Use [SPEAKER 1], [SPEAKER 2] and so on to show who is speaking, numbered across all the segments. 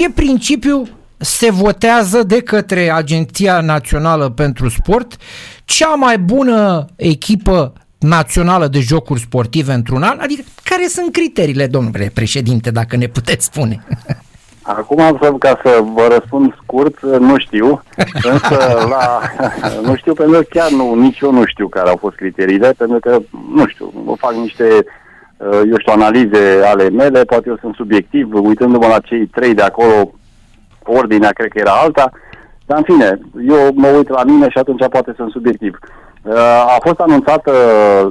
[SPEAKER 1] e principiu se votează de către Agenția Națională pentru Sport cea mai bună echipă națională de jocuri sportive într-un an? Adică care sunt criteriile, domnule președinte, dacă ne puteți spune?
[SPEAKER 2] Acum, ca să vă răspund scurt, nu știu, însă la, nu știu pentru că chiar nu, nici eu nu știu care au fost criteriile, pentru că, nu știu, vă fac niște, eu știu, analize ale mele, poate eu sunt subiectiv, uitându-mă la cei trei de acolo, ordinea cred că era alta, dar în fine, eu mă uit la mine și atunci poate sunt subiectiv. A fost anunțată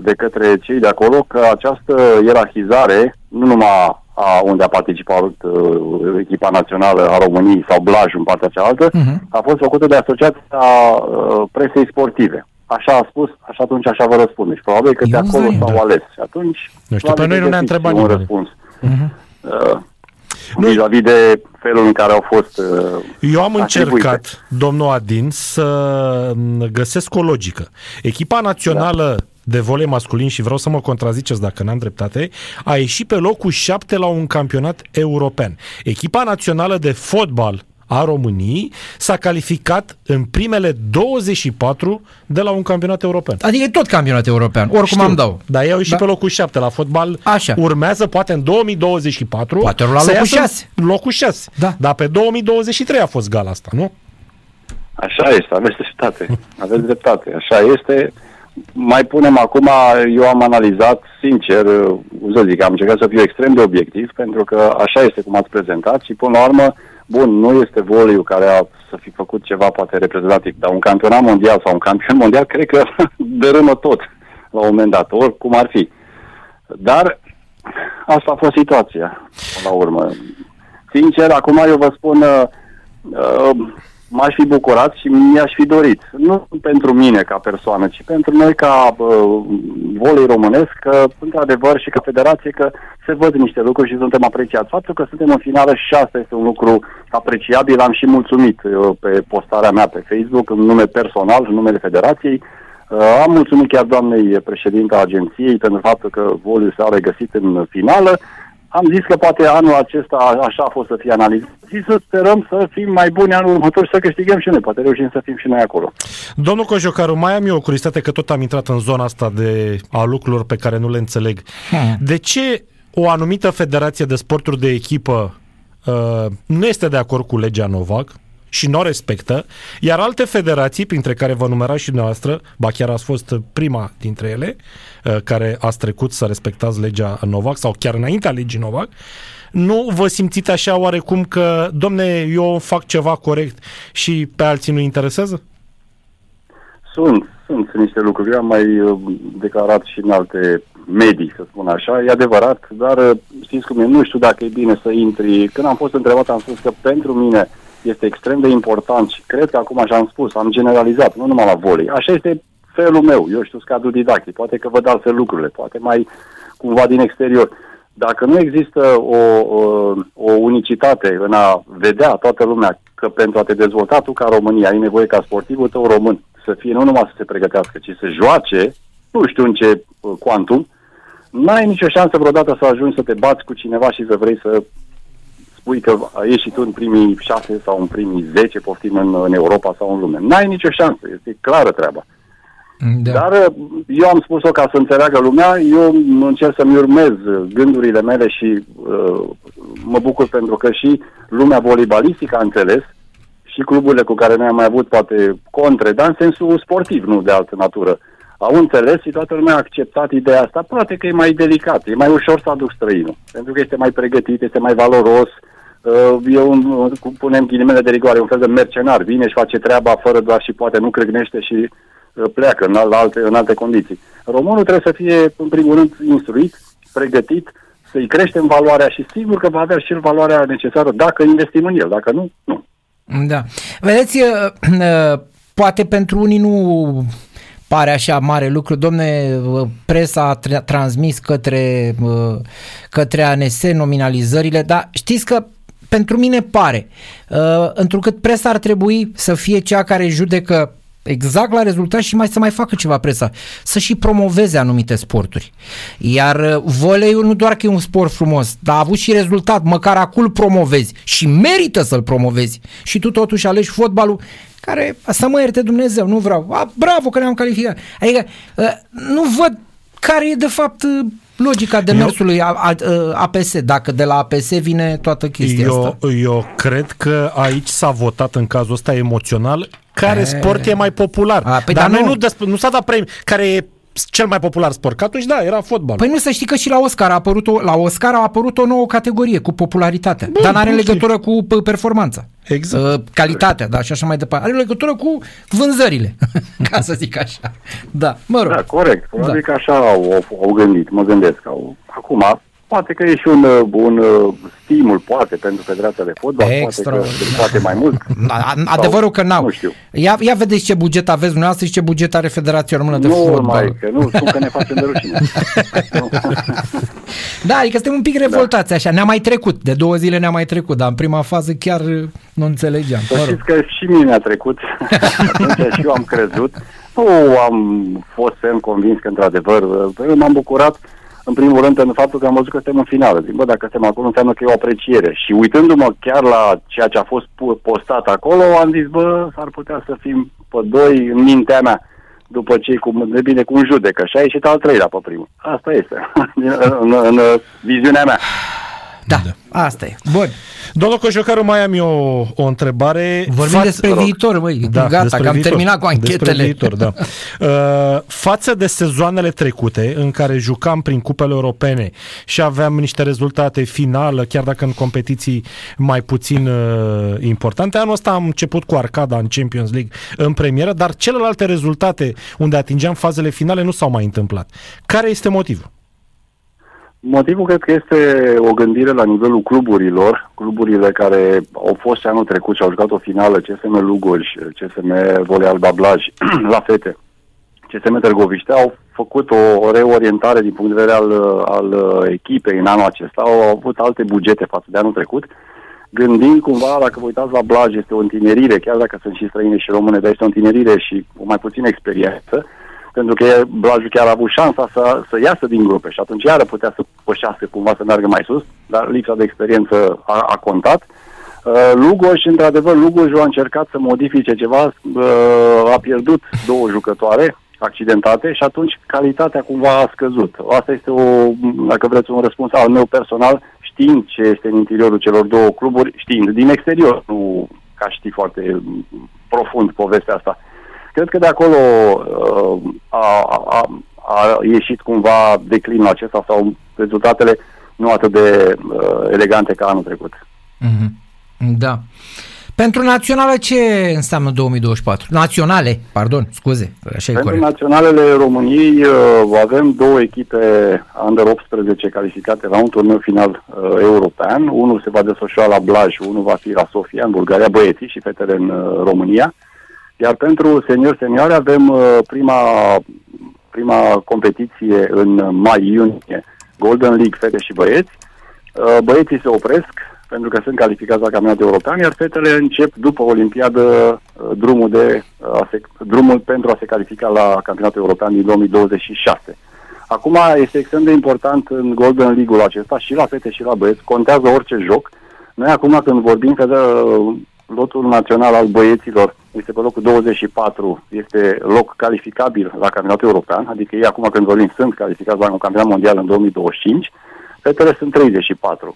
[SPEAKER 2] de către cei de acolo că această ierarhizare, nu numai a unde a participat uh, echipa națională a României sau Blaj în partea cealaltă, uh-huh. a fost făcută de Asociația uh, Presei Sportive. Așa a spus, așa atunci așa vă răspunde. Și probabil că Eu de acolo s-au da. ales. Și atunci...
[SPEAKER 3] Nu știu, pe noi nu ne-a întrebat nimeni.
[SPEAKER 2] răspuns. Uh-huh. Uh, nu. vis-a-vis de felul în care au fost uh,
[SPEAKER 3] Eu am atribuite. încercat, domnul Adin, să mm, găsesc o logică. Echipa națională da de volei masculin și vreau să mă contraziceți dacă n-am dreptate, a ieșit pe locul 7 la un campionat european. Echipa națională de fotbal a României s-a calificat în primele 24 de la un campionat european.
[SPEAKER 1] Adică e tot campionat european, oricum Știu, am dau.
[SPEAKER 3] Dar ei au ieșit da. pe locul 7 la fotbal.
[SPEAKER 1] Așa.
[SPEAKER 3] Urmează poate în 2024
[SPEAKER 1] poate la locul 6.
[SPEAKER 3] Locul 6. Da. Dar pe 2023 a fost gala asta, nu?
[SPEAKER 2] Așa este, aveți dreptate. Aveți dreptate. Așa este mai punem acum, eu am analizat, sincer, să zic, am încercat să fiu extrem de obiectiv, pentru că așa este cum ați prezentat și până la urmă, bun, nu este voliu care a să fi făcut ceva poate reprezentativ, dar un campionat mondial sau un campion mondial cred că dărâmă tot la un moment dat, oricum ar fi. Dar asta a fost situația, la urmă. Sincer, acum eu vă spun, uh, uh m-aș fi bucurat și mi-aș fi dorit. Nu pentru mine ca persoană, ci pentru noi ca uh, volei românesc, că, într-adevăr, și ca federație, că se văd niște lucruri și suntem apreciați. Faptul că suntem în finală și asta este un lucru apreciabil. Am și mulțumit uh, pe postarea mea pe Facebook, în nume personal, în numele federației. Uh, am mulțumit chiar doamnei președinte a agenției pentru faptul că voliul s-a regăsit în finală am zis că poate anul acesta așa a fost să fie analizat și să sperăm să fim mai buni anul următor și să câștigăm și noi. Poate reușim să fim și noi acolo.
[SPEAKER 3] Domnul Cojocaru, mai am eu o curiozitate că tot am intrat în zona asta de a lucrurilor pe care nu le înțeleg. Hmm. De ce o anumită federație de sporturi de echipă uh, nu este de acord cu legea Novak? Și nu o respectă, iar alte federații, printre care vă numerați și dumneavoastră, ba chiar ați fost prima dintre ele, uh, care ați trecut să respectați legea Novak sau chiar înaintea legii Novak, nu vă simțiți așa oarecum că, domne, eu fac ceva corect și pe alții nu interesează?
[SPEAKER 2] Sunt, sunt niște lucruri. Eu am mai uh, declarat și în alte medii, să spun așa. E adevărat, dar uh, știți cum e, nu știu dacă e bine să intri. Când am fost întrebat, am spus că pentru mine este extrem de important și cred că acum așa am spus, am generalizat, nu numai la volei. Așa este felul meu, eu știu cadrul didactic, poate că văd altfel lucrurile, poate mai cumva din exterior. Dacă nu există o, o, o unicitate în a vedea toată lumea că pentru a te dezvolta tu ca România ai nevoie ca sportivul tău român să fie nu numai să se pregătească, ci să joace, nu știu în ce uh, quantum, n-ai nicio șansă vreodată să ajungi să te bați cu cineva și să vrei să spui că ieși tu în primii șase sau în primii zece, poftim în, în Europa sau în lume. N-ai nicio șansă, este clară treaba. Da. Dar eu am spus-o ca să înțeleagă lumea, eu încerc să-mi urmez gândurile mele și uh, mă bucur pentru că și lumea volibalistică a înțeles și cluburile cu care noi am mai avut poate contre, dar în sensul sportiv, nu de altă natură. Au înțeles și toată lumea a acceptat ideea asta. Poate că e mai delicat, e mai ușor să aduc străinul, pentru că este mai pregătit, este mai valoros, Uh, eu un, punem ghilimele de rigoare, un fel de mercenar, vine și face treaba fără doar și poate nu crâgnește și uh, pleacă în, alte, în alte condiții. Românul trebuie să fie, în primul rând, instruit, pregătit, să-i creștem valoarea și sigur că va avea și el valoarea necesară dacă investim în el, dacă nu, nu.
[SPEAKER 1] Da. Vedeți, uh, poate pentru unii nu pare așa mare lucru. Domne, presa a tra- transmis către, către ANS nominalizările, dar știți că pentru mine pare. Uh, întrucât presa ar trebui să fie cea care judecă exact la rezultat și mai să mai facă ceva presa, să și promoveze anumite sporturi. Iar uh, voleiul nu doar că e un sport frumos, dar a avut și rezultat, măcar acum îl promovezi și merită să-l promovezi. Și tu totuși alegi fotbalul care, să mă ierte Dumnezeu, nu vreau. A, bravo că ne-am calificat. Adică uh, nu văd care e de fapt uh, logica demersului APS, dacă de la APS vine toată chestia
[SPEAKER 3] eu,
[SPEAKER 1] asta.
[SPEAKER 3] Eu cred că aici s-a votat în cazul ăsta emoțional care e... sport e mai popular. A, păi Dar, dar noi nu, nu, nu s-a dat premiu care e cel mai popular sport. Că atunci, da, era fotbal.
[SPEAKER 1] Păi nu să știi că și la Oscar a apărut o, la Oscar a apărut o nouă categorie cu popularitatea. Bun, dar nu are legătură cu performanța.
[SPEAKER 3] Exact. Uh,
[SPEAKER 1] calitatea, da, și așa mai departe. Are legătură cu vânzările, ca să zic așa. Da, mă rog.
[SPEAKER 2] Da, corect. Probabil da. că așa au, au gândit, mă gândesc. Au, acum, Poate că e și un, uh, un uh, stimul, poate, pentru Federația de Fotbal, Extra. poate că poate mai mult.
[SPEAKER 1] Adevărul că n-au. Nu știu. Ia, ia vedeți ce buget aveți dumneavoastră și ce buget are Federația Română de
[SPEAKER 2] nu,
[SPEAKER 1] Fotbal.
[SPEAKER 2] Mai, că nu, spun că ne facem de rușine.
[SPEAKER 1] da, adică suntem un pic da. revoltați da. așa. Ne-a mai trecut, de două zile ne-a mai trecut, dar în prima fază chiar nu înțelegeam.
[SPEAKER 2] Să știți că și mine mi-a trecut. Atunci și eu am crezut. Nu am fost ferm convins că într-adevăr m-am bucurat în primul rând pentru faptul că am văzut că suntem în finală. Zic, bă, dacă suntem acolo înseamnă că e o apreciere. Și uitându-mă chiar la ceea ce a fost postat acolo, am zis, bă, s-ar putea să fim pe doi în mintea mea după ce cum, de bine cum judecă. Și a ieșit al treilea pe primul. Asta este, în, în, în viziunea mea.
[SPEAKER 1] Da, da, asta e. Bun.
[SPEAKER 3] Domnul Cojocaru, mai am eu o întrebare.
[SPEAKER 1] Vorbim Față... despre viitor, măi. Da, Gata, că am viitor. terminat cu anchetele. Despre
[SPEAKER 3] viitor, da. Uh, față de sezoanele trecute, în care jucam prin cupele europene și aveam niște rezultate finală, chiar dacă în competiții mai puțin uh, importante, anul ăsta am început cu Arcada în Champions League în premieră, dar celelalte rezultate unde atingeam fazele finale nu s-au mai întâmplat. Care este motivul?
[SPEAKER 2] Motivul cred că este o gândire la nivelul cluburilor, cluburile care au fost și anul trecut și au jucat o finală, CSM Lugoj, CSM Volea Alba Blaj, la fete. CSM Târgoviște au făcut o reorientare din punct de vedere al, al echipei în anul acesta, au avut alte bugete față de anul trecut, gândind cumva, dacă vă uitați la Blaj, este o întinerire, chiar dacă sunt și străine și române, dar este o întinerire și o mai puțină experiență, pentru că Blaju chiar a avut șansa să, să iasă din grupe și atunci iară putea să pășească cumva să meargă mai sus, dar lipsa de experiență a, a contat. Uh, Lugoj, într-adevăr, Lugoj a încercat să modifice ceva, uh, a pierdut două jucătoare accidentate și atunci calitatea cumva a scăzut. Asta este, o, dacă vreți, un răspuns al meu personal, știind ce este în interiorul celor două cluburi, știind din exterior, nu ca știi foarte profund povestea asta. Cred că de acolo uh, a, a, a ieșit cumva declinul acesta sau rezultatele nu atât de uh, elegante ca anul trecut.
[SPEAKER 1] Mm-hmm. Da. Pentru națională ce înseamnă 2024? Naționale, pardon, scuze.
[SPEAKER 2] Așa Pentru corect. naționalele României uh, avem două echipe under 18 calificate la un turneu final uh, european. Unul se va desfășura la Blaj, unul va fi la Sofia, în Bulgaria, băieții și fetele în uh, România. Uh, iar pentru senior-senioare avem uh, prima, prima competiție în mai-iunie, Golden League, fete și băieți. Uh, băieții se opresc pentru că sunt calificați la campionatul european, iar fetele încep după Olimpiadă uh, drumul, de, a se, drumul pentru a se califica la campionatul european din 2026. Acum este extrem de important în Golden League-ul acesta și la fete și la băieți, contează orice joc. Noi acum când vorbim că lotul național al băieților este pe locul 24, este loc calificabil la campionatul european, adică ei acum când vorbim sunt calificați la un campionat mondial în 2025, fetele sunt 34.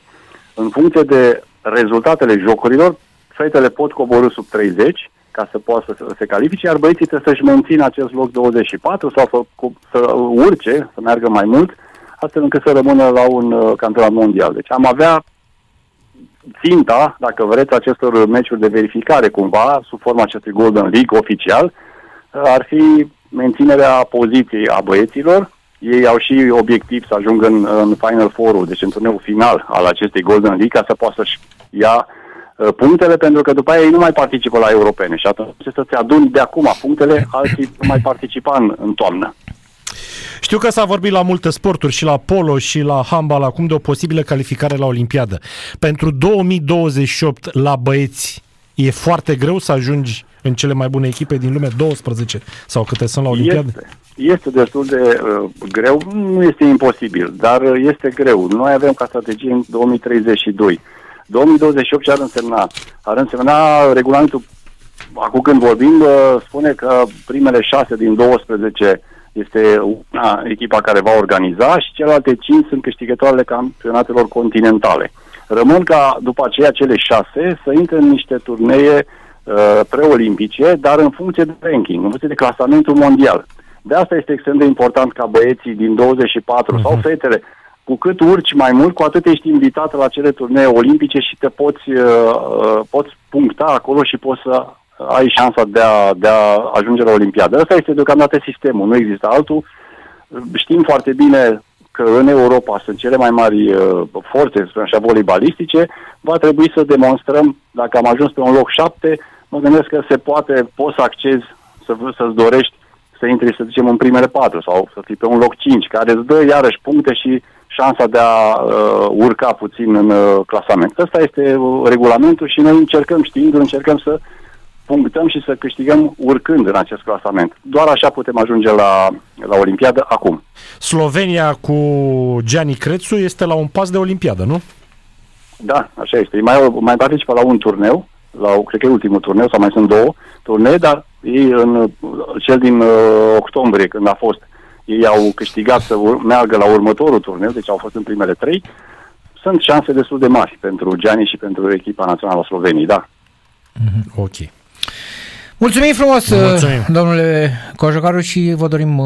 [SPEAKER 2] În funcție de rezultatele jocurilor, fetele pot coborâ sub 30 ca să poată să se califice, iar băieții trebuie să-și mențină acest loc 24 sau să, să urce, să meargă mai mult, astfel încât să rămână la un uh, campionat mondial. Deci am avea ținta, dacă vreți, acestor meciuri de verificare cumva, sub forma acestui Golden League oficial, ar fi menținerea poziției a băieților. Ei au și obiectiv să ajungă în, în Final four deci în turneul final al acestei Golden League, ca să poată să-și ia uh, punctele, pentru că după aia ei nu mai participă la europene și atunci să-ți aduni de acum punctele, alții nu mai participa în, în toamnă.
[SPEAKER 3] Știu că s-a vorbit la multe sporturi și la polo și la handbal acum de o posibilă calificare la Olimpiadă. Pentru 2028 la băieți e foarte greu să ajungi în cele mai bune echipe din lume, 12 sau câte sunt la Olimpiade?
[SPEAKER 2] Este, este destul de uh, greu, nu este imposibil, dar uh, este greu. Noi avem ca strategie în 2032. 2028 ce ar însemna? Ar însemna regulamentul, acum când vorbim, uh, spune că primele șase din 12 este una echipa care va organiza și celelalte cinci sunt câștigătoarele campionatelor continentale. Rămân ca după aceea cele șase să intre în niște turnee uh, preolimpice, dar în funcție de ranking, în funcție de clasamentul mondial. De asta este extrem de important ca băieții din 24 uh-huh. sau mhm. fetele, cu cât urci mai mult, cu atât ești invitat la cele turnee olimpice și te poți, uh, uh, poți puncta acolo și poți să ai șansa de a, de a ajunge la Olimpiadă. Asta este deocamdată sistemul, nu există altul. Știm foarte bine că în Europa sunt cele mai mari uh, forțe, spune așa, voleibalistice, va trebui să demonstrăm, dacă am ajuns pe un loc șapte, mă gândesc că se poate, poți să accezi, să, să-ți dorești să intri, să zicem, în primele patru sau să fii pe un loc cinci, care îți dă iarăși puncte și șansa de a uh, urca puțin în uh, clasament. Ăsta este uh, regulamentul și noi încercăm, știind, încercăm să punctăm și să câștigăm urcând în acest clasament. Doar așa putem ajunge la, la Olimpiadă acum.
[SPEAKER 3] Slovenia cu Gianni Crețu este la un pas de Olimpiadă, nu?
[SPEAKER 2] Da, așa este. Mai, mai participă la un turneu, la, cred că e ultimul turneu, sau mai sunt două turnee, dar ei în cel din uh, octombrie, când a fost, ei au câștigat să ur- meargă la următorul turneu, deci au fost în primele trei. Sunt șanse destul de mari pentru Gianni și pentru echipa națională a Sloveniei, da.
[SPEAKER 3] Mm-hmm. Ok.
[SPEAKER 1] Mulțumim frumos, Mulțumim. domnule Cojocaru, și vă dorim